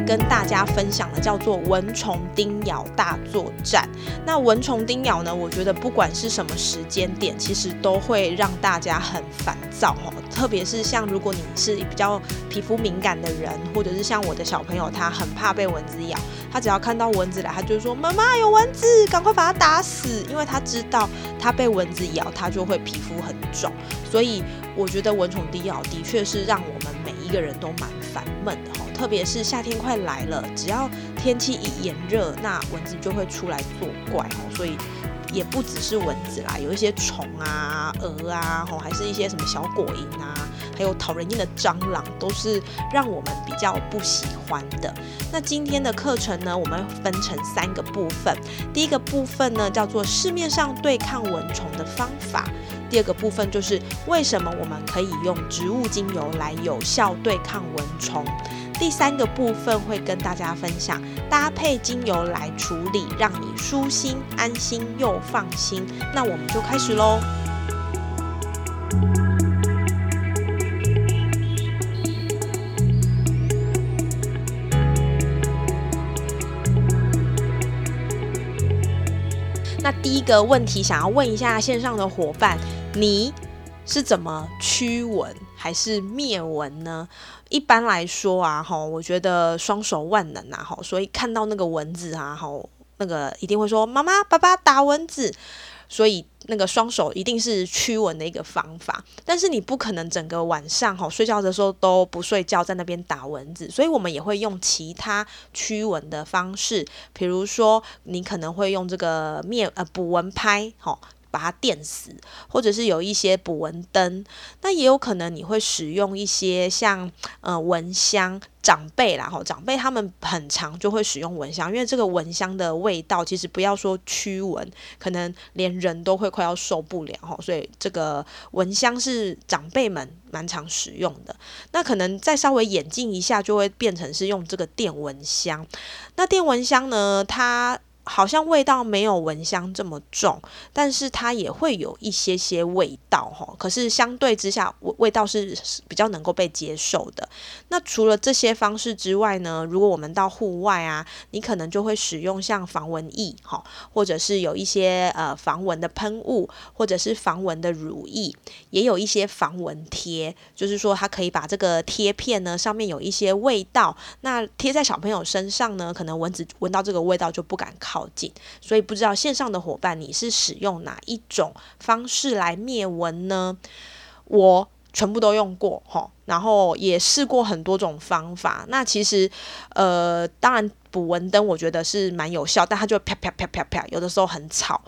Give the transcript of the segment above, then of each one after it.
跟大家分享的叫做蚊虫叮咬大作战。那蚊虫叮咬呢？我觉得不管是什么时间点，其实都会让大家很烦躁哦。特别是像如果你是比较皮肤敏感的人，或者是像我的小朋友，他很怕被蚊子咬，他只要看到蚊子来，他就说：“妈妈有蚊子，赶快把它打死！”因为他知道他被蚊子咬，他就会皮肤很肿。所以我觉得蚊虫叮咬的确是让我们一个人都蛮烦闷的哈。特别是夏天快来了，只要天气一炎热，那蚊子就会出来作怪哦。所以也不只是蚊子啦，有一些虫啊、蛾啊，吼，还是一些什么小果蝇啊，还有讨人厌的蟑螂，都是让我们比较不喜欢的。那今天的课程呢，我们分成三个部分。第一个部分呢，叫做市面上对抗蚊虫的方法。第二个部分就是为什么我们可以用植物精油来有效对抗蚊虫。第三个部分会跟大家分享搭配精油来处理，让你舒心、安心又放心。那我们就开始喽。那第一个问题，想要问一下线上的伙伴，你是怎么驱蚊还是灭蚊呢？一般来说啊，哈，我觉得双手万能啊，哈，所以看到那个蚊子啊，哈，那个一定会说妈妈、爸爸打蚊子，所以那个双手一定是驱蚊的一个方法。但是你不可能整个晚上哈睡觉的时候都不睡觉，在那边打蚊子，所以我们也会用其他驱蚊的方式，比如说你可能会用这个灭呃捕蚊拍，哈。把它电死，或者是有一些捕蚊灯，那也有可能你会使用一些像呃蚊香，长辈啦吼，长辈他们很常就会使用蚊香，因为这个蚊香的味道其实不要说驱蚊，可能连人都会快要受不了吼，所以这个蚊香是长辈们蛮常使用的。那可能再稍微演进一下，就会变成是用这个电蚊香。那电蚊香呢，它好像味道没有蚊香这么重，但是它也会有一些些味道哈。可是相对之下，味味道是比较能够被接受的。那除了这些方式之外呢，如果我们到户外啊，你可能就会使用像防蚊液哈，或者是有一些呃防蚊的喷雾，或者是防蚊的乳液，也有一些防蚊贴，就是说它可以把这个贴片呢上面有一些味道，那贴在小朋友身上呢，可能蚊子闻到这个味道就不敢靠。靠近，所以不知道线上的伙伴你是使用哪一种方式来灭蚊呢？我全部都用过哈，然后也试过很多种方法。那其实呃，当然捕蚊灯我觉得是蛮有效，但它就啪啪啪啪啪，有的时候很吵。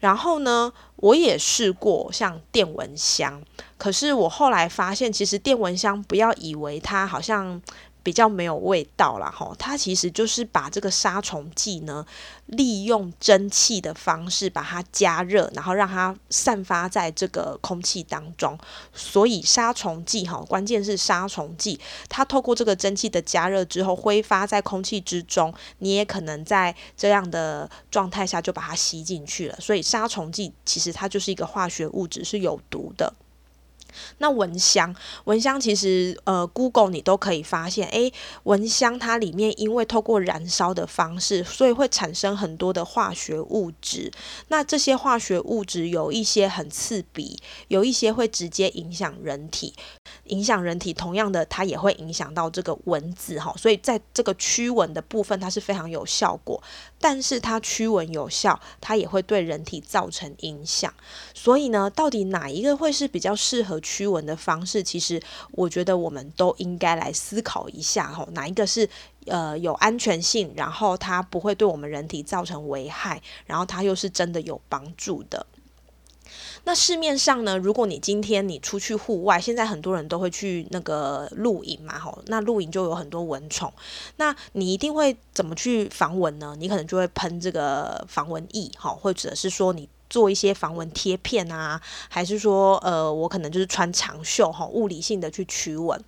然后呢，我也试过像电蚊香，可是我后来发现，其实电蚊香不要以为它好像。比较没有味道了哈，它其实就是把这个杀虫剂呢，利用蒸汽的方式把它加热，然后让它散发在这个空气当中。所以杀虫剂哈，关键是杀虫剂，它透过这个蒸汽的加热之后挥发在空气之中，你也可能在这样的状态下就把它吸进去了。所以杀虫剂其实它就是一个化学物质，是有毒的。那蚊香，蚊香其实呃，Google 你都可以发现，诶，蚊香它里面因为透过燃烧的方式，所以会产生很多的化学物质。那这些化学物质有一些很刺鼻，有一些会直接影响人体，影响人体。同样的，它也会影响到这个蚊子哈。所以在这个驱蚊的部分，它是非常有效果。但是它驱蚊有效，它也会对人体造成影响。所以呢，到底哪一个会是比较适合驱蚊的方式？其实我觉得我们都应该来思考一下吼，哪一个是呃有安全性，然后它不会对我们人体造成危害，然后它又是真的有帮助的。那市面上呢，如果你今天你出去户外，现在很多人都会去那个露营嘛，吼，那露营就有很多蚊虫，那你一定会怎么去防蚊呢？你可能就会喷这个防蚊液，哈，或者是说你做一些防蚊贴片啊，还是说，呃，我可能就是穿长袖，哈，物理性的去驱蚊。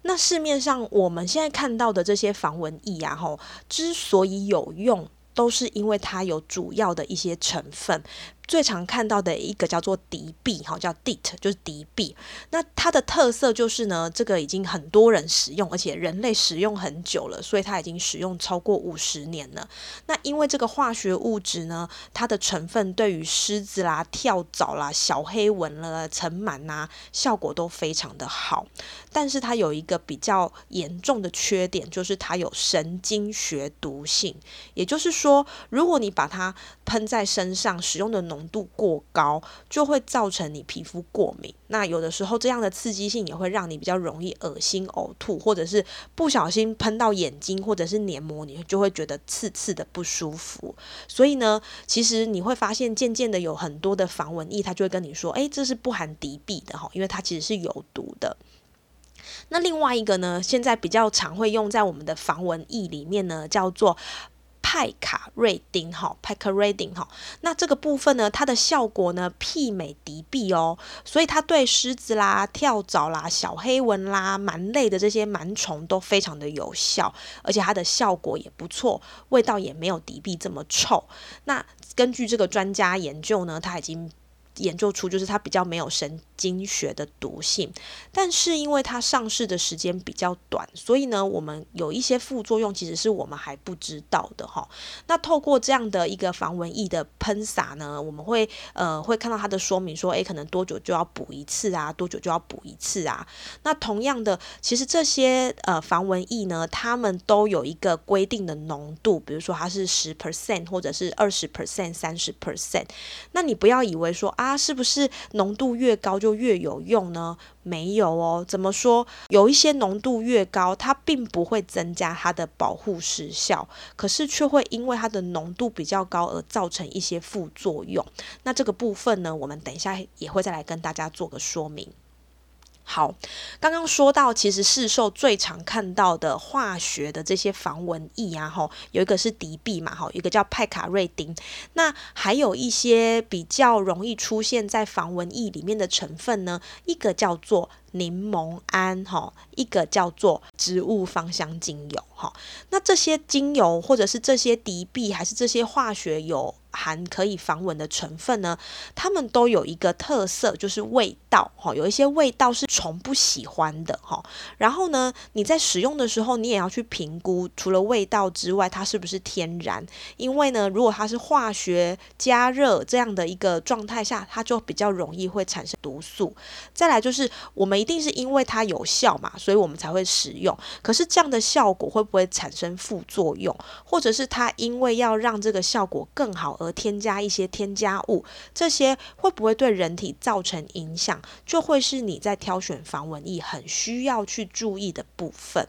那市面上我们现在看到的这些防蚊液啊，吼，之所以有用，都是因为它有主要的一些成分。最常看到的一个叫做敌避，哈，叫 DEET，就是敌避。那它的特色就是呢，这个已经很多人使用，而且人类使用很久了，所以它已经使用超过五十年了。那因为这个化学物质呢，它的成分对于虱子啦、跳蚤啦、小黑蚊了、尘螨呐，效果都非常的好。但是它有一个比较严重的缺点，就是它有神经学毒性。也就是说，如果你把它喷在身上，使用的浓度过高，就会造成你皮肤过敏。那有的时候，这样的刺激性也会让你比较容易恶心、呕吐，或者是不小心喷到眼睛或者是黏膜，你就会觉得刺刺的不舒服。所以呢，其实你会发现，渐渐的有很多的防蚊液，它就会跟你说：“诶，这是不含敌避的哈，因为它其实是有毒的。”那另外一个呢，现在比较常会用在我们的防蚊液里面呢，叫做。派卡瑞丁哈，派卡瑞丁哈，那这个部分呢，它的效果呢媲美敌避哦，所以它对虱子啦、跳蚤啦、小黑蚊啦、螨类的这些螨虫都非常的有效，而且它的效果也不错，味道也没有敌避这么臭。那根据这个专家研究呢，它已经研究出就是它比较没有神。经学的毒性，但是因为它上市的时间比较短，所以呢，我们有一些副作用，其实是我们还不知道的哈。那透过这样的一个防蚊液的喷洒呢，我们会呃会看到它的说明说，诶，可能多久就要补一次啊，多久就要补一次啊。那同样的，其实这些呃防蚊液呢，它们都有一个规定的浓度，比如说它是十 percent 或者是二十 percent、三十 percent。那你不要以为说啊，是不是浓度越高就越有用呢？没有哦。怎么说？有一些浓度越高，它并不会增加它的保护时效，可是却会因为它的浓度比较高而造成一些副作用。那这个部分呢，我们等一下也会再来跟大家做个说明。好，刚刚说到，其实市售最常看到的化学的这些防蚊液啊，吼，有一个是敌避嘛，吼，一个叫派卡瑞丁，那还有一些比较容易出现在防蚊液里面的成分呢，一个叫做柠檬胺，哈，一个叫做植物芳香精油，哈，那这些精油或者是这些敌避，还是这些化学有。含可以防蚊的成分呢，它们都有一个特色，就是味道哈，有一些味道是虫不喜欢的哈。然后呢，你在使用的时候，你也要去评估，除了味道之外，它是不是天然？因为呢，如果它是化学加热这样的一个状态下，它就比较容易会产生毒素。再来就是，我们一定是因为它有效嘛，所以我们才会使用。可是这样的效果会不会产生副作用？或者是它因为要让这个效果更好？而添加一些添加物，这些会不会对人体造成影响，就会是你在挑选防蚊液很需要去注意的部分。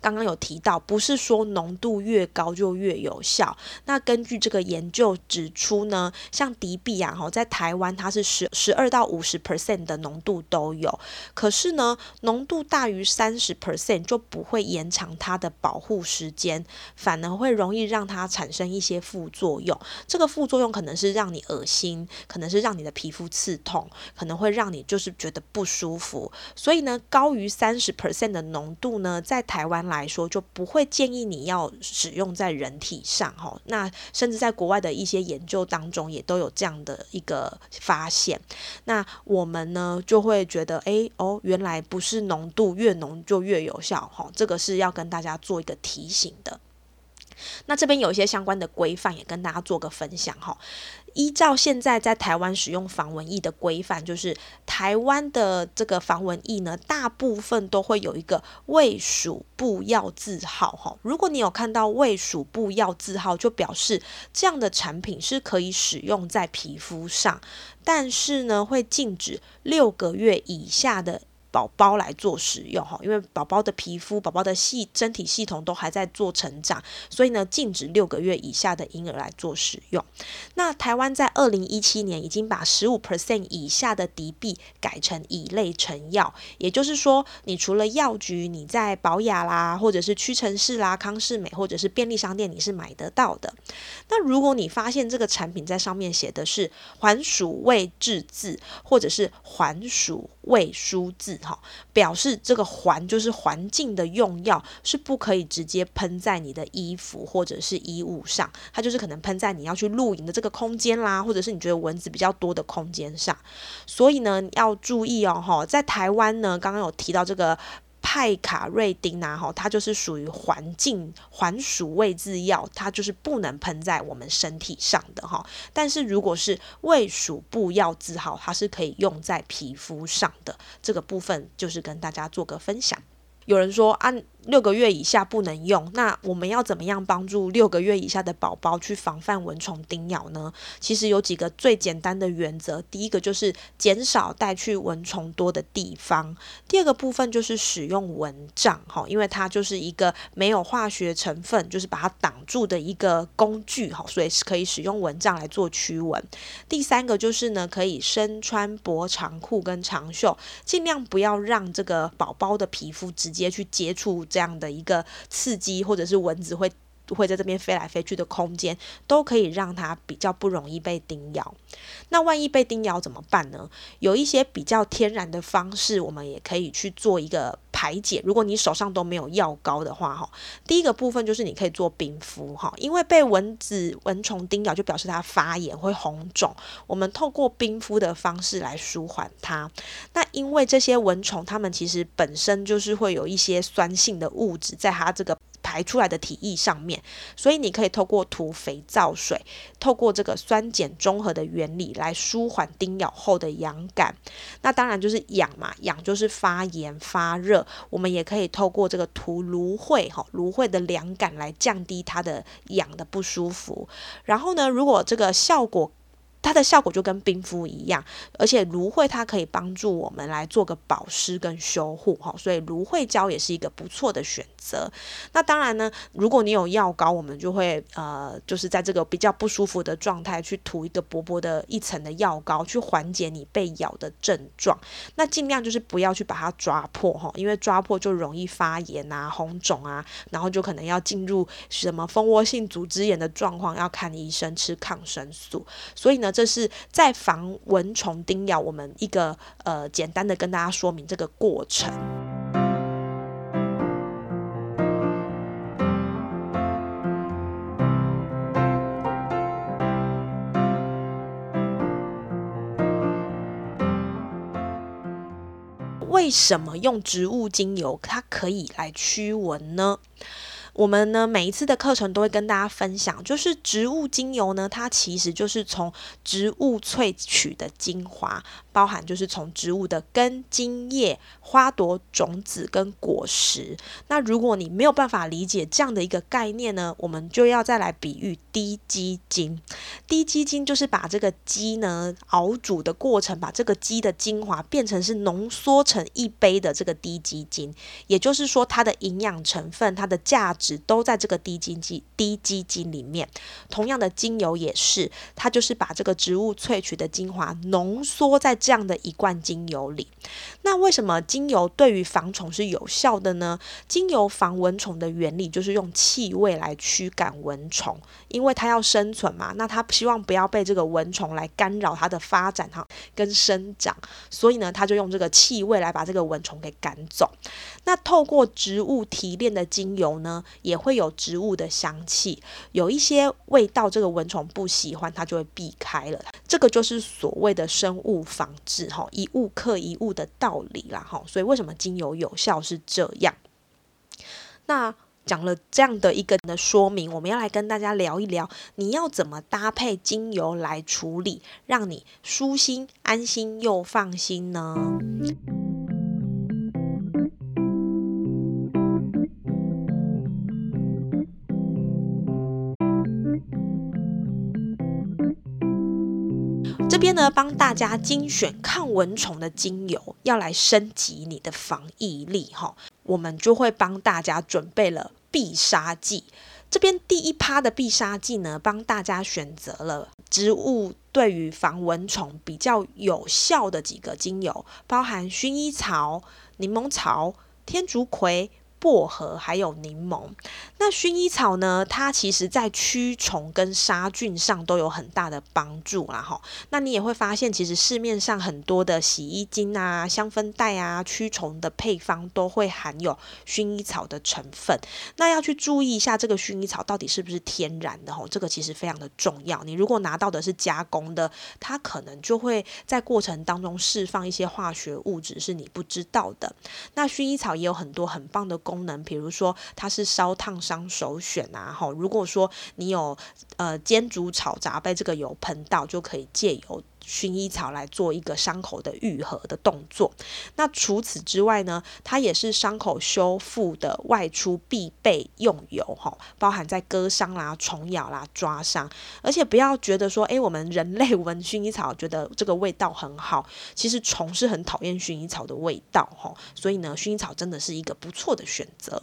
刚刚有提到，不是说浓度越高就越有效。那根据这个研究指出呢，像敌避啊，哈，在台湾它是十十二到五十 percent 的浓度都有。可是呢，浓度大于三十 percent 就不会延长它的保护时间，反而会容易让它产生一些副作用。这个副作用可能是让你恶心，可能是让你的皮肤刺痛，可能会让你就是觉得不舒服。所以呢，高于三十 percent 的浓度呢，在台湾。来说就不会建议你要使用在人体上哈，那甚至在国外的一些研究当中也都有这样的一个发现。那我们呢就会觉得，哎哦，原来不是浓度越浓就越有效哈，这个是要跟大家做一个提醒的。那这边有一些相关的规范也跟大家做个分享哈。依照现在在台湾使用防蚊液的规范，就是台湾的这个防蚊液呢，大部分都会有一个卫属部药字号哈。如果你有看到卫属部药字号，就表示这样的产品是可以使用在皮肤上，但是呢，会禁止六个月以下的宝宝来做使用哈，因为宝宝的皮肤、宝宝的系身体系统都还在做成长，所以呢，禁止六个月以下的婴儿来做使用。那台湾在二零一七年已经把十五 percent 以下的敌币改成乙类成药，也就是说，你除了药局，你在保雅啦，或者是屈臣氏啦、康士美或者是便利商店，你是买得到的。那如果你发现这个产品在上面写的是环鼠味治字，或者是环鼠味舒字。哈，表示这个环就是环境的用药，是不可以直接喷在你的衣服或者是衣物上，它就是可能喷在你要去露营的这个空间啦，或者是你觉得蚊子比较多的空间上。所以呢，要注意哦，哈，在台湾呢，刚刚有提到这个。派卡瑞丁啊，哈，它就是属于环境环鼠位制药，它就是不能喷在我们身体上的哈。但是如果是胃鼠部药字号，它是可以用在皮肤上的。这个部分就是跟大家做个分享。有人说按。六个月以下不能用，那我们要怎么样帮助六个月以下的宝宝去防范蚊虫叮咬呢？其实有几个最简单的原则，第一个就是减少带去蚊虫多的地方，第二个部分就是使用蚊帐，哈，因为它就是一个没有化学成分，就是把它挡住的一个工具，哈，所以是可以使用蚊帐来做驱蚊。第三个就是呢，可以身穿薄长裤跟长袖，尽量不要让这个宝宝的皮肤直接去接触。这样的一个刺激，或者是蚊子会会在这边飞来飞去的空间，都可以让它比较不容易被叮咬。那万一被叮咬怎么办呢？有一些比较天然的方式，我们也可以去做一个排解。如果你手上都没有药膏的话，哈，第一个部分就是你可以做冰敷，哈，因为被蚊子蚊虫叮咬就表示它发炎会红肿，我们透过冰敷的方式来舒缓它。那因为这些蚊虫它们其实本身就是会有一些酸性的物质在它这个。排出来的体液上面，所以你可以透过涂肥皂水，透过这个酸碱中和的原理来舒缓叮咬后的痒感。那当然就是痒嘛，痒就是发炎发热。我们也可以透过这个涂芦荟哈，芦荟的凉感来降低它的痒的不舒服。然后呢，如果这个效果，它的效果就跟冰敷一样，而且芦荟它可以帮助我们来做个保湿跟修护哈，所以芦荟胶也是一个不错的选择。那当然呢，如果你有药膏，我们就会呃，就是在这个比较不舒服的状态去涂一个薄薄的一层的药膏，去缓解你被咬的症状。那尽量就是不要去把它抓破哈，因为抓破就容易发炎啊、红肿啊，然后就可能要进入什么蜂窝性组织炎的状况，要看医生吃抗生素。所以呢。这是在防蚊虫叮咬，我们一个呃简单的跟大家说明这个过程。为什么用植物精油它可以来驱蚊呢？我们呢，每一次的课程都会跟大家分享，就是植物精油呢，它其实就是从植物萃取的精华，包含就是从植物的根、茎、叶、花朵、种子跟果实。那如果你没有办法理解这样的一个概念呢，我们就要再来比喻滴鸡精。滴鸡精就是把这个鸡呢熬煮的过程，把这个鸡的精华变成是浓缩成一杯的这个滴鸡精，也就是说它的营养成分、它的价。都在这个低基基低基金里面，同样的精油也是，它就是把这个植物萃取的精华浓缩在这样的一罐精油里。那为什么精油对于防虫是有效的呢？精油防蚊虫的原理就是用气味来驱赶蚊虫，因为它要生存嘛，那它希望不要被这个蚊虫来干扰它的发展哈跟生长，所以呢，它就用这个气味来把这个蚊虫给赶走。那透过植物提炼的精油呢？也会有植物的香气，有一些味道，这个蚊虫不喜欢，它就会避开了。这个就是所谓的生物防治，哈，一物克一物的道理啦，哈。所以为什么精油有效是这样？那讲了这样的一个的说明，我们要来跟大家聊一聊，你要怎么搭配精油来处理，让你舒心、安心又放心呢？呢，帮大家精选抗蚊虫的精油，要来升级你的防疫力哈。我们就会帮大家准备了必杀技。这边第一趴的必杀技呢，帮大家选择了植物对于防蚊虫比较有效的几个精油，包含薰衣草、柠檬草、天竺葵。薄荷还有柠檬，那薰衣草呢？它其实在驱虫跟杀菌上都有很大的帮助啦哈。那你也会发现，其实市面上很多的洗衣精啊、香氛袋啊、驱虫的配方都会含有薰衣草的成分。那要去注意一下，这个薰衣草到底是不是天然的哈？这个其实非常的重要。你如果拿到的是加工的，它可能就会在过程当中释放一些化学物质是你不知道的。那薰衣草也有很多很棒的功功能，比如说它是烧烫伤首选啊，哈，如果说你有呃煎煮炒炸被这个油喷到，就可以借油薰衣草来做一个伤口的愈合的动作。那除此之外呢，它也是伤口修复的外出必备用油，哈，包含在割伤啦、虫咬啦、抓伤。而且不要觉得说，诶，我们人类闻薰衣草觉得这个味道很好，其实虫是很讨厌薰衣草的味道，哈。所以呢，薰衣草真的是一个不错的选择。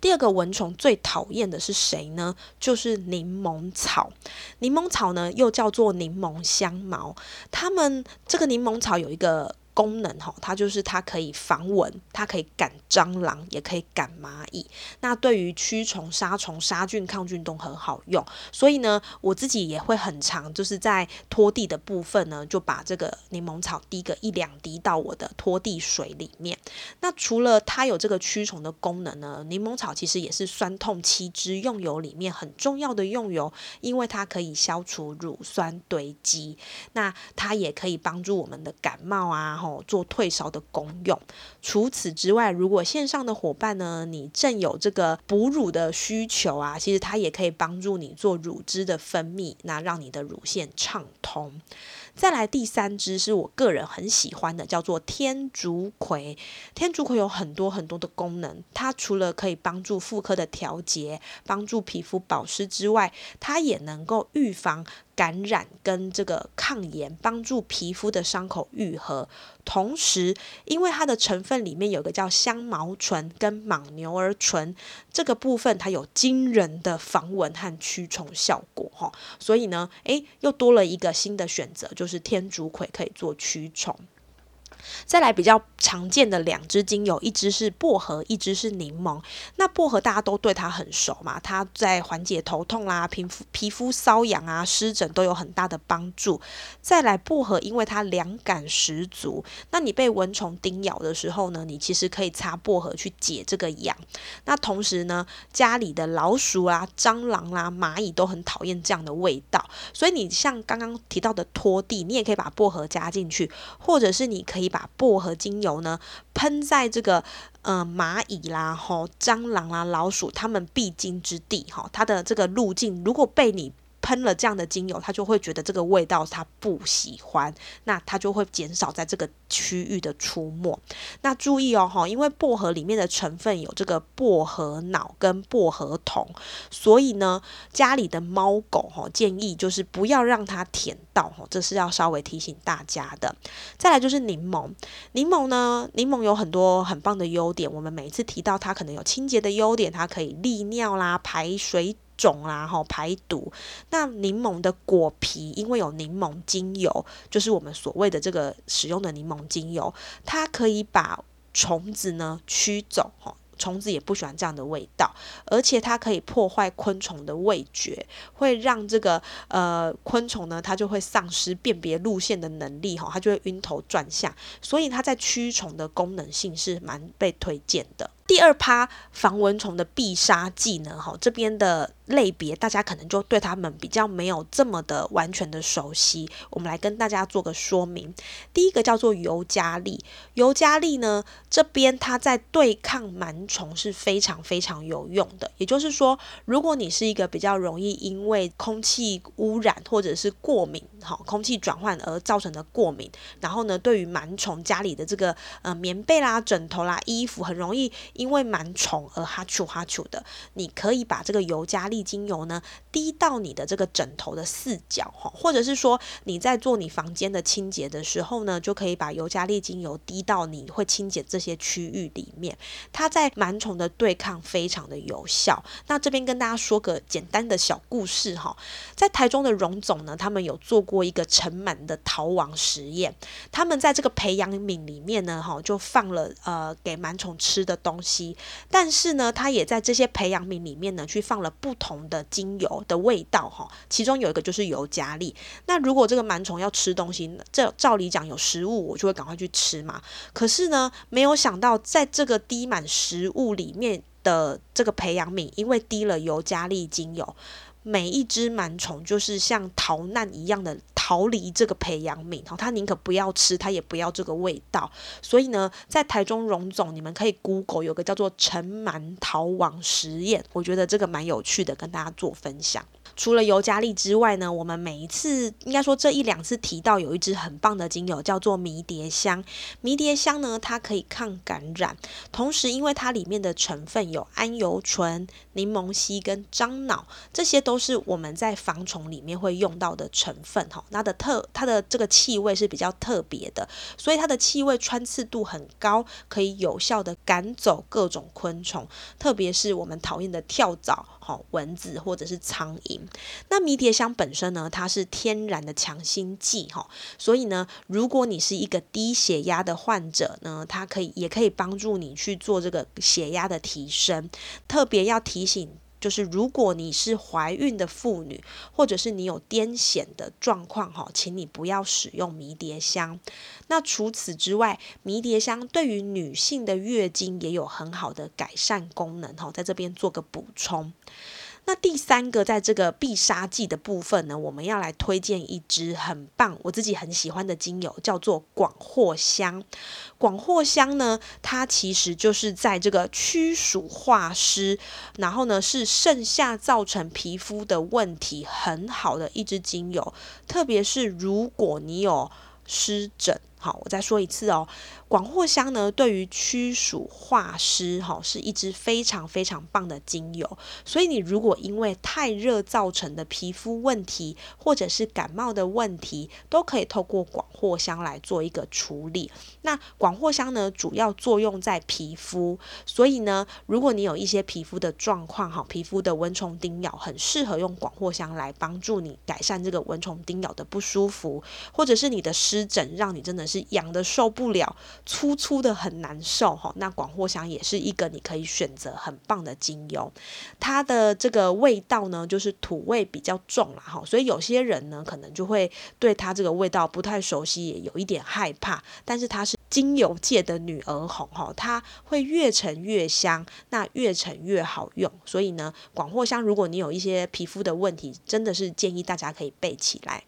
第二个蚊虫最讨厌的是谁呢？就是柠檬草。柠檬草呢，又叫做柠檬香茅。它们这个柠檬草有一个。功能哈，它就是它可以防蚊，它可以赶蟑螂，也可以赶蚂蚁。那对于驱虫、杀虫、杀菌、抗菌都很好用。所以呢，我自己也会很常就是在拖地的部分呢，就把这个柠檬草滴个一两滴到我的拖地水里面。那除了它有这个驱虫的功能呢，柠檬草其实也是酸痛七支用油里面很重要的用油，因为它可以消除乳酸堆积。那它也可以帮助我们的感冒啊。哦，做退烧的功用。除此之外，如果线上的伙伴呢，你正有这个哺乳的需求啊，其实它也可以帮助你做乳汁的分泌，那让你的乳腺畅通。再来第三支是我个人很喜欢的，叫做天竺葵。天竺葵有很多很多的功能，它除了可以帮助妇科的调节、帮助皮肤保湿之外，它也能够预防。感染跟这个抗炎，帮助皮肤的伤口愈合。同时，因为它的成分里面有个叫香茅醇跟莽牛儿醇，这个部分它有惊人的防蚊和驱虫效果哈。所以呢，诶，又多了一个新的选择，就是天竺葵可以做驱虫。再来比较常见的两支精油，一支是薄荷，一支是柠檬。那薄荷大家都对它很熟嘛，它在缓解头痛啦、皮肤皮肤瘙痒啊、湿疹都有很大的帮助。再来薄荷，因为它凉感十足，那你被蚊虫叮咬的时候呢，你其实可以擦薄荷去解这个痒。那同时呢，家里的老鼠啊、蟑螂啦、蚂蚁都很讨厌这样的味道，所以你像刚刚提到的拖地，你也可以把薄荷加进去，或者是你可以。把薄荷精油呢喷在这个呃蚂蚁啦、吼蟑螂啦、老鼠它们必经之地哈，它的这个路径如果被你。喷了这样的精油，他就会觉得这个味道他不喜欢，那他就会减少在这个区域的出没。那注意哦，哈，因为薄荷里面的成分有这个薄荷脑跟薄荷酮，所以呢，家里的猫狗哈，建议就是不要让它舔到哈，这是要稍微提醒大家的。再来就是柠檬，柠檬呢，柠檬有很多很棒的优点，我们每次提到它可能有清洁的优点，它可以利尿啦、排水。肿啦，哈排毒。那柠檬的果皮，因为有柠檬精油，就是我们所谓的这个使用的柠檬精油，它可以把虫子呢驱走，哈。虫子也不喜欢这样的味道，而且它可以破坏昆虫的味觉，会让这个呃昆虫呢，它就会丧失辨别路线的能力，哈，它就会晕头转向。所以它在驱虫的功能性是蛮被推荐的。第二趴防蚊虫的必杀技呢，哈，这边的类别大家可能就对他们比较没有这么的完全的熟悉，我们来跟大家做个说明。第一个叫做尤加利，尤加利呢这边它在对抗螨虫是非常非常有用的。也就是说，如果你是一个比较容易因为空气污染或者是过敏。哈空气转换而造成的过敏。然后呢，对于螨虫家里的这个呃棉被啦、枕头啦、衣服，很容易因为螨虫而哈啾哈啾的。你可以把这个尤加利精油呢滴到你的这个枕头的四角哈，或者是说你在做你房间的清洁的时候呢，就可以把尤加利精油滴到你会清洁这些区域里面。它在螨虫的对抗非常的有效。那这边跟大家说个简单的小故事哈，在台中的荣总呢，他们有做过过一个盛螨的逃亡实验。他们在这个培养皿里面呢，哈，就放了呃给螨虫吃的东西，但是呢，他也在这些培养皿里面呢，去放了不同的精油的味道哈，其中有一个就是尤加利。那如果这个螨虫要吃东西，这照理讲有食物，我就会赶快去吃嘛。可是呢，没有想到在这个滴满食物里面的这个培养皿，因为滴了尤加利精油。每一只螨虫就是像逃难一样的逃离这个培养皿，好，它宁可不要吃，它也不要这个味道。所以呢，在台中荣总，你们可以 Google 有个叫做“尘螨逃亡实验”，我觉得这个蛮有趣的，跟大家做分享。除了尤加利之外呢，我们每一次应该说这一两次提到有一支很棒的精油，叫做迷迭香。迷迭香呢，它可以抗感染，同时因为它里面的成分有桉油醇、柠檬烯跟樟脑，这些都是我们在防虫里面会用到的成分哈。它的特它的这个气味是比较特别的，所以它的气味穿刺度很高，可以有效的赶走各种昆虫，特别是我们讨厌的跳蚤。蚊子或者是苍蝇，那迷迭香本身呢，它是天然的强心剂哈，所以呢，如果你是一个低血压的患者呢，它可以也可以帮助你去做这个血压的提升，特别要提醒。就是如果你是怀孕的妇女，或者是你有癫痫的状况哈，请你不要使用迷迭香。那除此之外，迷迭香对于女性的月经也有很好的改善功能哈，在这边做个补充。那第三个，在这个必杀技的部分呢，我们要来推荐一支很棒，我自己很喜欢的精油，叫做广藿香。广藿香呢，它其实就是在这个驱暑化湿，然后呢是盛夏造成皮肤的问题很好的一支精油，特别是如果你有湿疹。好，我再说一次哦。广藿香呢，对于驱暑化湿，哈，是一支非常非常棒的精油。所以你如果因为太热造成的皮肤问题，或者是感冒的问题，都可以透过广藿香来做一个处理。那广藿香呢，主要作用在皮肤，所以呢，如果你有一些皮肤的状况，哈，皮肤的蚊虫叮咬，很适合用广藿香来帮助你改善这个蚊虫叮咬的不舒服，或者是你的湿疹，让你真的。是痒的受不了，粗粗的很难受哈。那广藿香也是一个你可以选择很棒的精油，它的这个味道呢，就是土味比较重了哈，所以有些人呢可能就会对它这个味道不太熟悉，也有一点害怕。但是它是精油界的女儿红哈，它会越沉越香，那越沉越好用。所以呢，广藿香如果你有一些皮肤的问题，真的是建议大家可以备起来。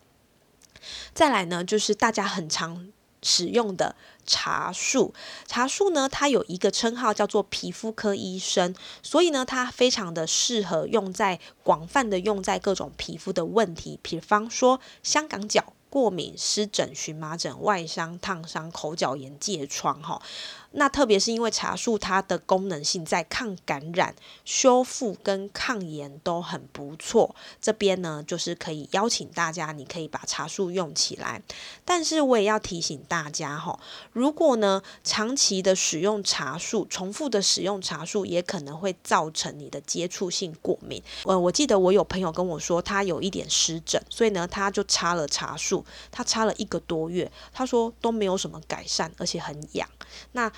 再来呢，就是大家很常。使用的茶树，茶树呢，它有一个称号叫做皮肤科医生，所以呢，它非常的适合用在广泛的用在各种皮肤的问题，比方说香港脚、过敏、湿疹、荨麻疹、外伤、烫伤、口角炎、疥疮，哈。那特别是因为茶树它的功能性在抗感染、修复跟抗炎都很不错，这边呢就是可以邀请大家，你可以把茶树用起来。但是我也要提醒大家哈，如果呢长期的使用茶树、重复的使用茶树，也可能会造成你的接触性过敏。呃，我记得我有朋友跟我说，他有一点湿疹，所以呢他就擦了茶树，他擦了一个多月，他说都没有什么改善，而且很痒。那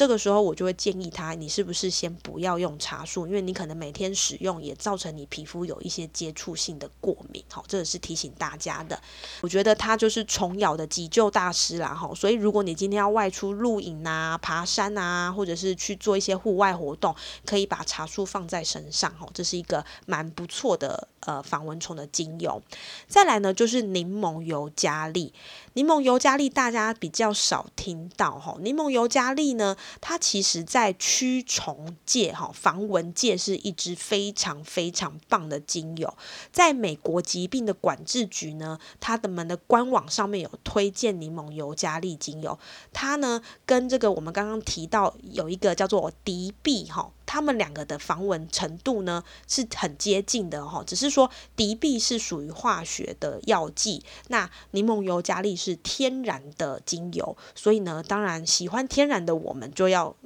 这个时候我就会建议他，你是不是先不要用茶树，因为你可能每天使用也造成你皮肤有一些接触性的过敏，好，这个是提醒大家的。我觉得他就是虫咬的急救大师啦，哈，所以如果你今天要外出露营啊、爬山啊，或者是去做一些户外活动，可以把茶树放在身上，哈，这是一个蛮不错的呃防蚊虫的精油。再来呢，就是柠檬尤加利，柠檬尤加利大家比较少听到，哈，柠檬尤加利呢。它其实在驱虫界、哈防蚊界是一支非常非常棒的精油。在美国疾病的管制局呢，它的们的官网上面有推荐柠檬尤加利精油。它呢跟这个我们刚刚提到有一个叫做迪碧哈。它们两个的防蚊程度呢是很接近的哈，只是说敌避是属于化学的药剂，那柠檬油加力是天然的精油，所以呢，当然喜欢天然的我们就要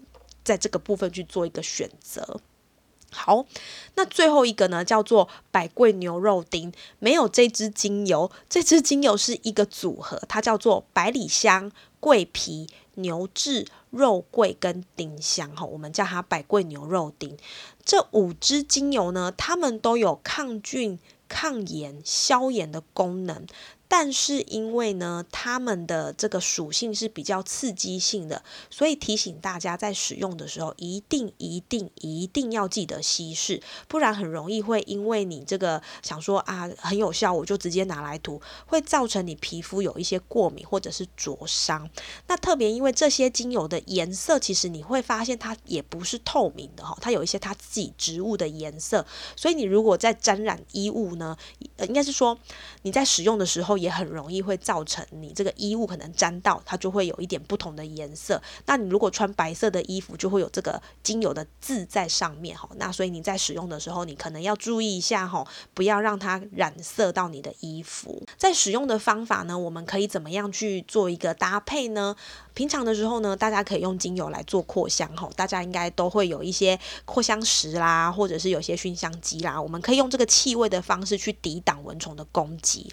在这个部分去做一个选择。好，那最后一个呢叫做百桂牛肉丁，没有这支精油，这支精油是一个组合，它叫做百里香、桂皮。牛至、肉桂跟丁香，哈，我们叫它百桂牛肉丁。这五支精油呢，它们都有抗菌、抗炎、消炎的功能。但是因为呢，它们的这个属性是比较刺激性的，所以提醒大家在使用的时候，一定一定一定要记得稀释，不然很容易会因为你这个想说啊很有效，我就直接拿来涂，会造成你皮肤有一些过敏或者是灼伤。那特别因为这些精油的颜色，其实你会发现它也不是透明的哈，它有一些它自己植物的颜色，所以你如果在沾染衣物呢，呃，应该是说你在使用的时候。也很容易会造成你这个衣物可能沾到，它就会有一点不同的颜色。那你如果穿白色的衣服，就会有这个精油的字在上面哈。那所以你在使用的时候，你可能要注意一下哈，不要让它染色到你的衣服。在使用的方法呢，我们可以怎么样去做一个搭配呢？平常的时候呢，大家可以用精油来做扩香哈。大家应该都会有一些扩香石啦，或者是有些熏香机啦，我们可以用这个气味的方式去抵挡蚊虫的攻击。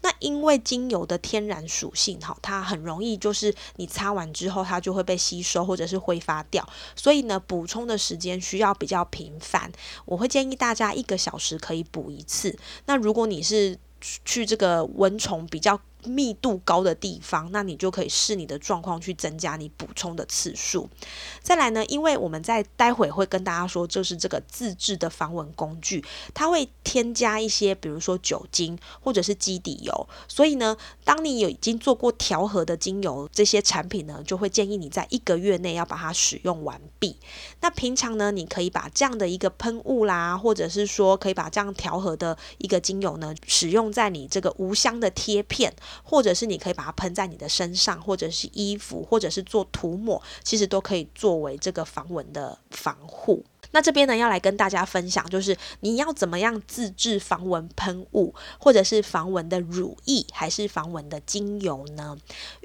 那因为精油的天然属性哈，它很容易就是你擦完之后，它就会被吸收或者是挥发掉，所以呢，补充的时间需要比较频繁。我会建议大家一个小时可以补一次。那如果你是去这个蚊虫比较。密度高的地方，那你就可以视你的状况去增加你补充的次数。再来呢，因为我们在待会会跟大家说，就是这个自制的防蚊工具，它会添加一些，比如说酒精或者是基底油。所以呢，当你有已经做过调和的精油这些产品呢，就会建议你在一个月内要把它使用完毕。那平常呢，你可以把这样的一个喷雾啦，或者是说可以把这样调和的一个精油呢，使用在你这个无香的贴片。或者是你可以把它喷在你的身上，或者是衣服，或者是做涂抹，其实都可以作为这个防蚊的防护。那这边呢，要来跟大家分享，就是你要怎么样自制防蚊喷雾，或者是防蚊的乳液，还是防蚊的精油呢？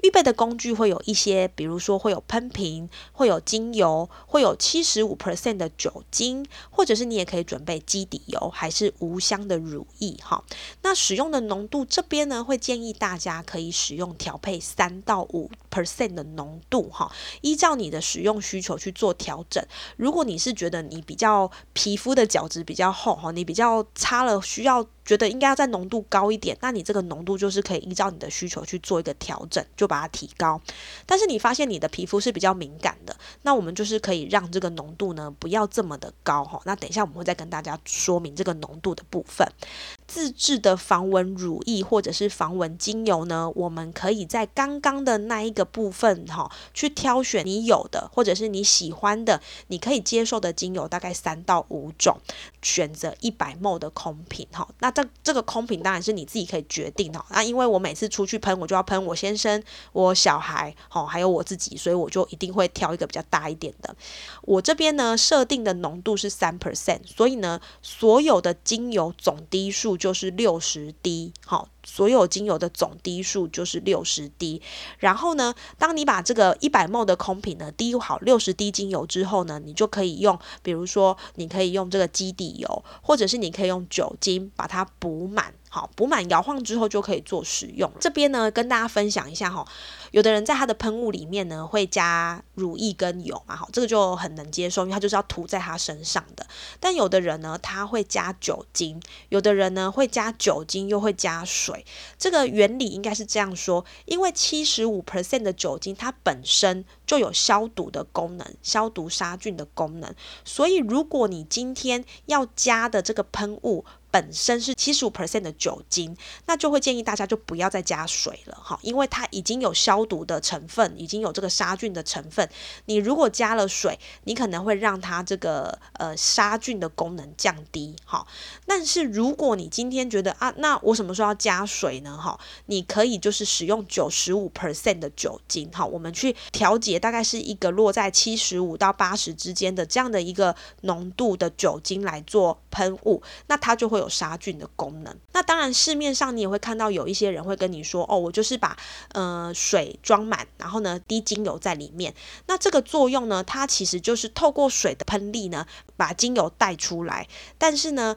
预备的工具会有一些，比如说会有喷瓶，会有精油，会有七十五 percent 的酒精，或者是你也可以准备基底油，还是无香的乳液哈。那使用的浓度这边呢，会建议大家可以使用调配三到五 percent 的浓度哈，依照你的使用需求去做调整。如果你是觉得你比较皮肤的角质比较厚哈，你比较擦了需要。觉得应该要在浓度高一点，那你这个浓度就是可以依照你的需求去做一个调整，就把它提高。但是你发现你的皮肤是比较敏感的，那我们就是可以让这个浓度呢不要这么的高哈。那等一下我们会再跟大家说明这个浓度的部分。自制的防蚊乳液或者是防蚊精油呢，我们可以在刚刚的那一个部分哈，去挑选你有的或者是你喜欢的、你可以接受的精油，大概三到五种，选择一百 m 的空瓶哈。那这这个空瓶当然是你自己可以决定的那，因为我每次出去喷，我就要喷我先生、我小孩，好，还有我自己，所以我就一定会挑一个比较大一点的。我这边呢设定的浓度是三 percent，所以呢所有的精油总滴数就是六十滴，好。所有精油的总滴数就是六十滴，然后呢，当你把这个一百 ml 的空瓶呢滴好六十滴精油之后呢，你就可以用，比如说你可以用这个基底油，或者是你可以用酒精把它补满。好，补满摇晃之后就可以做使用。这边呢，跟大家分享一下哈，有的人在他的喷雾里面呢会加乳液跟油嘛，好，这个就很能接受，因为它就是要涂在他身上的。但有的人呢，他会加酒精，有的人呢会加酒精又会加水。这个原理应该是这样说，因为七十五 percent 的酒精它本身就有消毒的功能，消毒杀菌的功能，所以如果你今天要加的这个喷雾。本身是七十五 percent 的酒精，那就会建议大家就不要再加水了哈，因为它已经有消毒的成分，已经有这个杀菌的成分。你如果加了水，你可能会让它这个呃杀菌的功能降低哈。但是如果你今天觉得啊，那我什么时候要加水呢？哈，你可以就是使用九十五 percent 的酒精哈，我们去调节大概是一个落在七十五到八十之间的这样的一个浓度的酒精来做喷雾，那它就会。有杀菌的功能。那当然，市面上你也会看到有一些人会跟你说：“哦，我就是把呃水装满，然后呢滴精油在里面。”那这个作用呢，它其实就是透过水的喷力呢，把精油带出来。但是呢，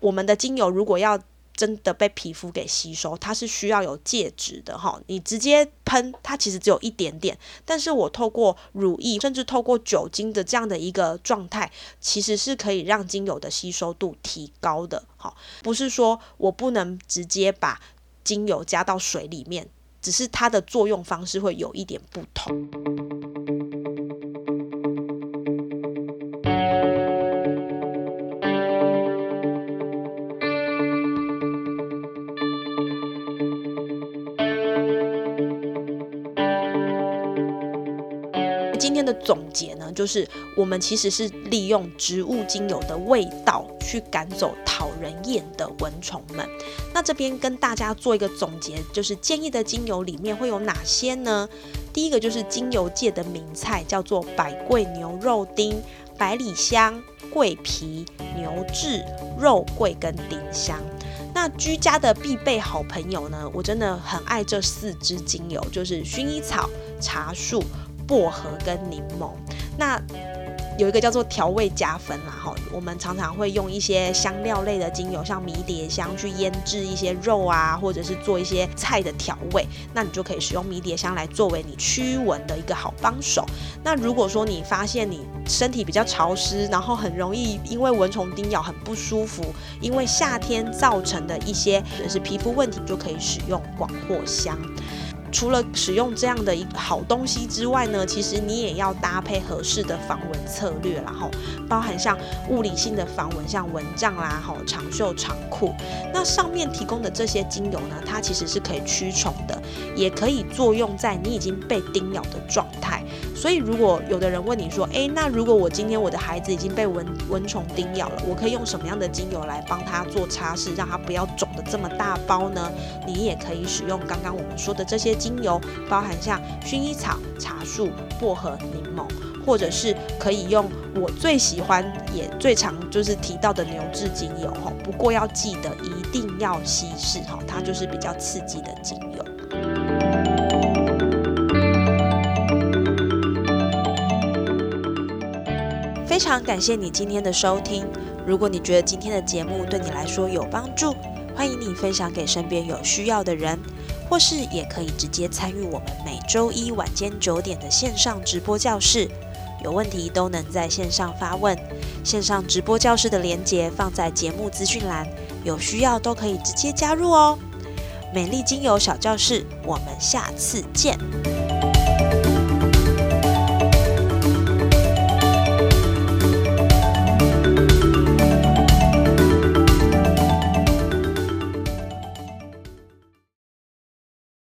我们的精油如果要真的被皮肤给吸收，它是需要有介质的哈。你直接喷，它其实只有一点点，但是我透过乳液，甚至透过酒精的这样的一个状态，其实是可以让精油的吸收度提高的。哈，不是说我不能直接把精油加到水里面，只是它的作用方式会有一点不同。今天的总结呢，就是我们其实是利用植物精油的味道去赶走讨人厌的蚊虫们。那这边跟大家做一个总结，就是建议的精油里面会有哪些呢？第一个就是精油界的名菜，叫做百桂牛肉丁、百里香、桂皮、牛至、肉桂跟丁香。那居家的必备好朋友呢，我真的很爱这四支精油，就是薰衣草、茶树。薄荷跟柠檬，那有一个叫做调味加分啦哈。我们常常会用一些香料类的精油，像迷迭香去腌制一些肉啊，或者是做一些菜的调味。那你就可以使用迷迭香来作为你驱蚊的一个好帮手。那如果说你发现你身体比较潮湿，然后很容易因为蚊虫叮咬很不舒服，因为夏天造成的一些是皮肤问题，就可以使用广藿香。除了使用这样的一个好东西之外呢，其实你也要搭配合适的防蚊策略，然后包含像物理性的防蚊，像蚊帐啦、吼长袖长裤。那上面提供的这些精油呢，它其实是可以驱虫的，也可以作用在你已经被叮咬的状态。所以如果有的人问你说，诶，那如果我今天我的孩子已经被蚊蚊虫叮咬了，我可以用什么样的精油来帮他做擦拭，让他不要肿的这么大包呢？你也可以使用刚刚我们说的这些。精油包含像薰衣草、茶树、薄荷、柠檬，或者是可以用我最喜欢也最常就是提到的牛至精油哈。不过要记得一定要稀释哈，它就是比较刺激的精油。非常感谢你今天的收听。如果你觉得今天的节目对你来说有帮助，欢迎你分享给身边有需要的人。或是也可以直接参与我们每周一晚间九点的线上直播教室，有问题都能在线上发问。线上直播教室的连接放在节目资讯栏，有需要都可以直接加入哦。美丽精油小教室，我们下次见。